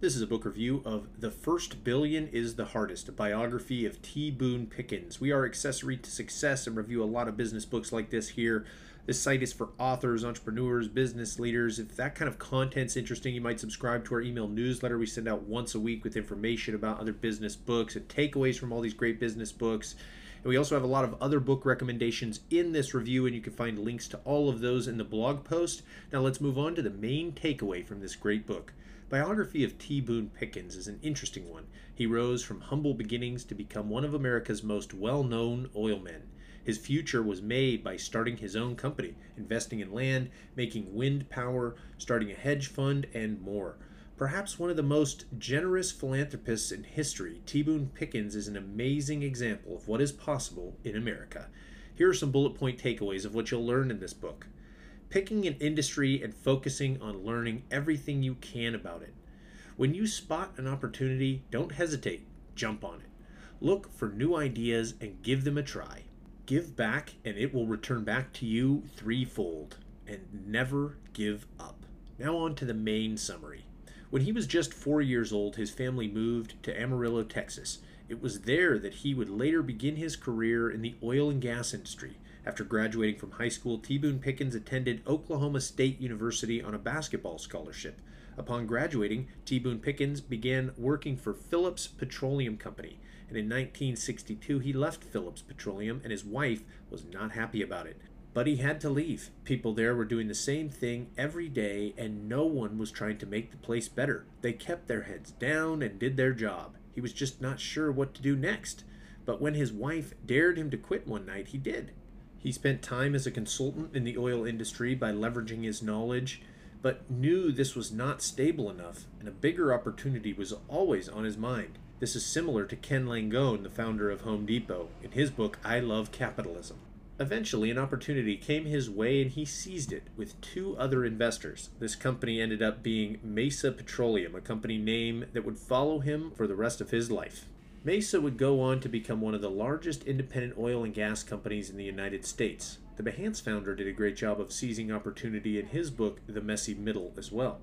This is a book review of The First Billion is the Hardest, a biography of T. Boone Pickens. We are Accessory to Success and review a lot of business books like this here. This site is for authors, entrepreneurs, business leaders. If that kind of content's interesting, you might subscribe to our email newsletter. We send out once a week with information about other business books and takeaways from all these great business books. And we also have a lot of other book recommendations in this review, and you can find links to all of those in the blog post. Now, let's move on to the main takeaway from this great book. Biography of T. Boone Pickens is an interesting one. He rose from humble beginnings to become one of America's most well known oilmen. His future was made by starting his own company, investing in land, making wind power, starting a hedge fund, and more. Perhaps one of the most generous philanthropists in history, T. Boone Pickens is an amazing example of what is possible in America. Here are some bullet point takeaways of what you'll learn in this book picking an industry and focusing on learning everything you can about it. When you spot an opportunity, don't hesitate, jump on it. Look for new ideas and give them a try. Give back, and it will return back to you threefold. And never give up. Now, on to the main summary. When he was just four years old, his family moved to Amarillo, Texas. It was there that he would later begin his career in the oil and gas industry. After graduating from high school, T. Boone Pickens attended Oklahoma State University on a basketball scholarship. Upon graduating, T. Boone Pickens began working for Phillips Petroleum Company, and in 1962 he left Phillips Petroleum, and his wife was not happy about it. But he had to leave. People there were doing the same thing every day, and no one was trying to make the place better. They kept their heads down and did their job. He was just not sure what to do next. But when his wife dared him to quit one night, he did. He spent time as a consultant in the oil industry by leveraging his knowledge, but knew this was not stable enough, and a bigger opportunity was always on his mind. This is similar to Ken Langone, the founder of Home Depot, in his book I Love Capitalism. Eventually, an opportunity came his way and he seized it with two other investors. This company ended up being Mesa Petroleum, a company name that would follow him for the rest of his life. Mesa would go on to become one of the largest independent oil and gas companies in the United States. The Behance founder did a great job of seizing opportunity in his book, The Messy Middle, as well.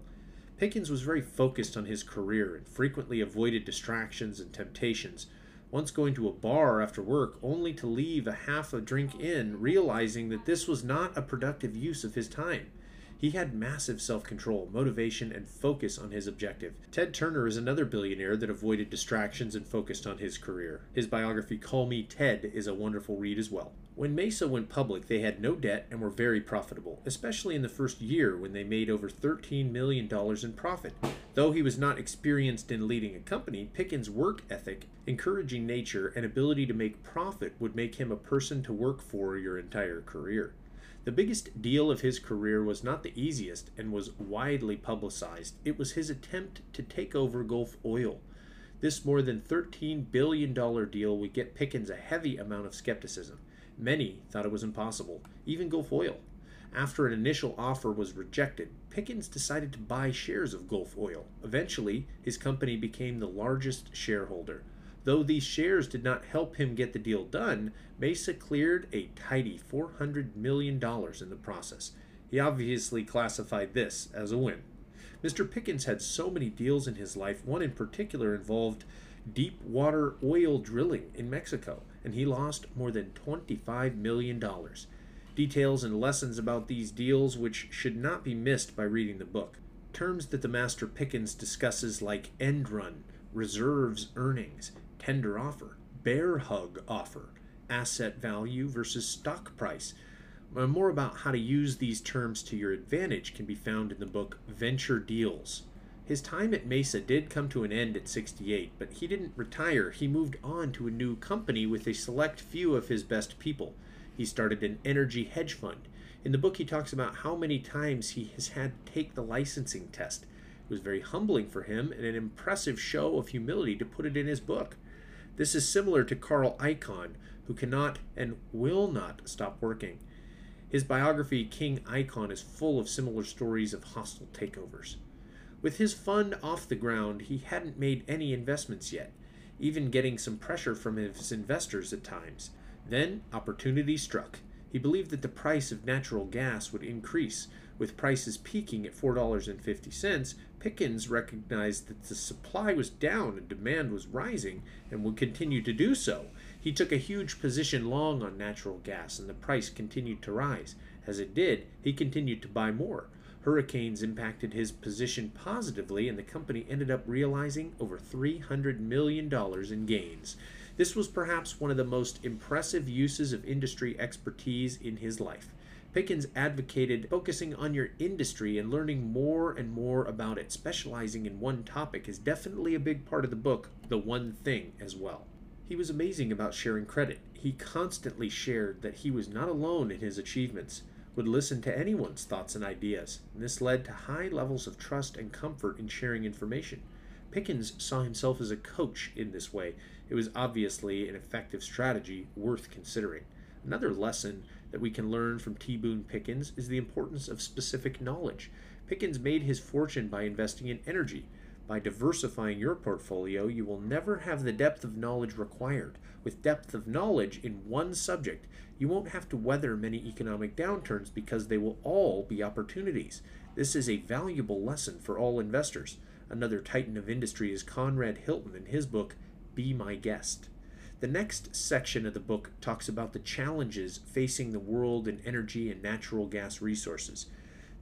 Pickens was very focused on his career and frequently avoided distractions and temptations, once going to a bar after work only to leave a half a drink in, realizing that this was not a productive use of his time. He had massive self control, motivation, and focus on his objective. Ted Turner is another billionaire that avoided distractions and focused on his career. His biography, Call Me Ted, is a wonderful read as well. When Mesa went public, they had no debt and were very profitable, especially in the first year when they made over $13 million in profit. Though he was not experienced in leading a company, Pickens' work ethic, encouraging nature, and ability to make profit would make him a person to work for your entire career. The biggest deal of his career was not the easiest and was widely publicized. It was his attempt to take over Gulf Oil. This more than $13 billion deal would get Pickens a heavy amount of skepticism. Many thought it was impossible, even Gulf Oil. After an initial offer was rejected, Pickens decided to buy shares of Gulf Oil. Eventually, his company became the largest shareholder. Though these shares did not help him get the deal done, Mesa cleared a tidy $400 million in the process. He obviously classified this as a win. Mr. Pickens had so many deals in his life, one in particular involved deep water oil drilling in Mexico, and he lost more than $25 million. Details and lessons about these deals which should not be missed by reading the book. Terms that the Master Pickens discusses like end run, reserves earnings, tender offer, bear hug offer, asset value versus stock price. Uh, more about how to use these terms to your advantage can be found in the book Venture Deals. His time at Mesa did come to an end at 68, but he didn't retire. He moved on to a new company with a select few of his best people. He started an energy hedge fund. In the book, he talks about how many times he has had to take the licensing test. It was very humbling for him and an impressive show of humility to put it in his book. This is similar to Carl Icahn, who cannot and will not stop working. His biography, King Icahn, is full of similar stories of hostile takeovers. With his fund off the ground, he hadn't made any investments yet, even getting some pressure from his investors at times. Then opportunity struck. He believed that the price of natural gas would increase. With prices peaking at $4.50, Pickens recognized that the supply was down and demand was rising and would continue to do so. He took a huge position long on natural gas and the price continued to rise. As it did, he continued to buy more. Hurricanes impacted his position positively, and the company ended up realizing over $300 million in gains. This was perhaps one of the most impressive uses of industry expertise in his life. Pickens advocated focusing on your industry and learning more and more about it. Specializing in one topic is definitely a big part of the book, The One Thing, as well. He was amazing about sharing credit. He constantly shared that he was not alone in his achievements, would listen to anyone's thoughts and ideas, and this led to high levels of trust and comfort in sharing information. Pickens saw himself as a coach in this way. It was obviously an effective strategy worth considering. Another lesson that we can learn from T. Boone Pickens is the importance of specific knowledge. Pickens made his fortune by investing in energy. By diversifying your portfolio, you will never have the depth of knowledge required. With depth of knowledge in one subject, you won't have to weather many economic downturns because they will all be opportunities. This is a valuable lesson for all investors. Another titan of industry is Conrad Hilton in his book, Be My Guest. The next section of the book talks about the challenges facing the world in energy and natural gas resources.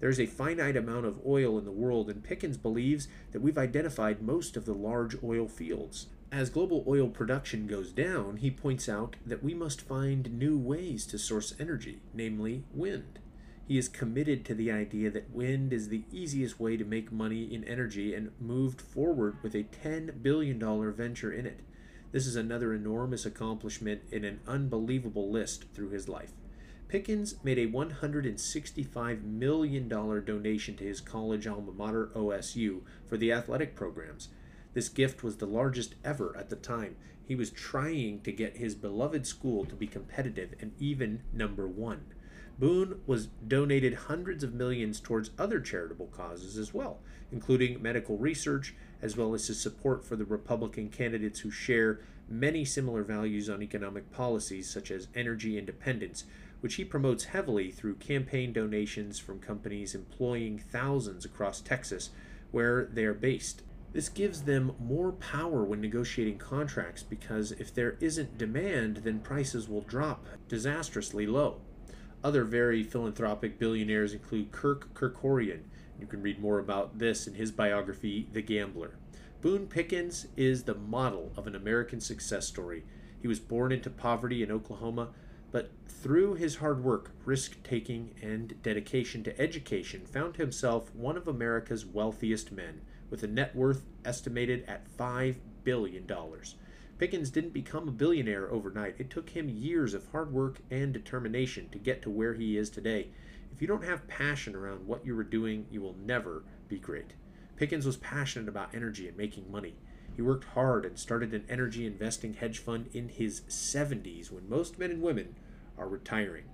There is a finite amount of oil in the world, and Pickens believes that we've identified most of the large oil fields. As global oil production goes down, he points out that we must find new ways to source energy, namely wind. He is committed to the idea that wind is the easiest way to make money in energy and moved forward with a $10 billion venture in it. This is another enormous accomplishment in an unbelievable list through his life. Pickens made a $165 million donation to his college alma mater, OSU, for the athletic programs. This gift was the largest ever at the time. He was trying to get his beloved school to be competitive and even number one. Boone was donated hundreds of millions towards other charitable causes as well, including medical research, as well as his support for the Republican candidates who share many similar values on economic policies, such as energy independence, which he promotes heavily through campaign donations from companies employing thousands across Texas, where they are based. This gives them more power when negotiating contracts because if there isn't demand, then prices will drop disastrously low. Other very philanthropic billionaires include Kirk Kerkorian. You can read more about this in his biography, The Gambler. Boone Pickens is the model of an American success story. He was born into poverty in Oklahoma, but through his hard work, risk taking, and dedication to education, found himself one of America's wealthiest men, with a net worth estimated at $5 billion. Pickens didn't become a billionaire overnight. It took him years of hard work and determination to get to where he is today. If you don't have passion around what you are doing, you will never be great. Pickens was passionate about energy and making money. He worked hard and started an energy investing hedge fund in his 70s when most men and women are retiring.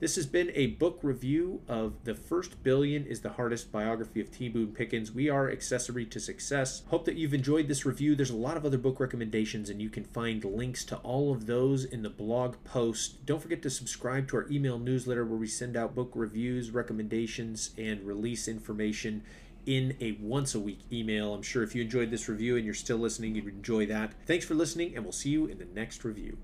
This has been a book review of The First Billion is the Hardest biography of T. Boone Pickens. We are Accessory to Success. Hope that you've enjoyed this review. There's a lot of other book recommendations, and you can find links to all of those in the blog post. Don't forget to subscribe to our email newsletter where we send out book reviews, recommendations, and release information in a once a week email. I'm sure if you enjoyed this review and you're still listening, you'd enjoy that. Thanks for listening, and we'll see you in the next review.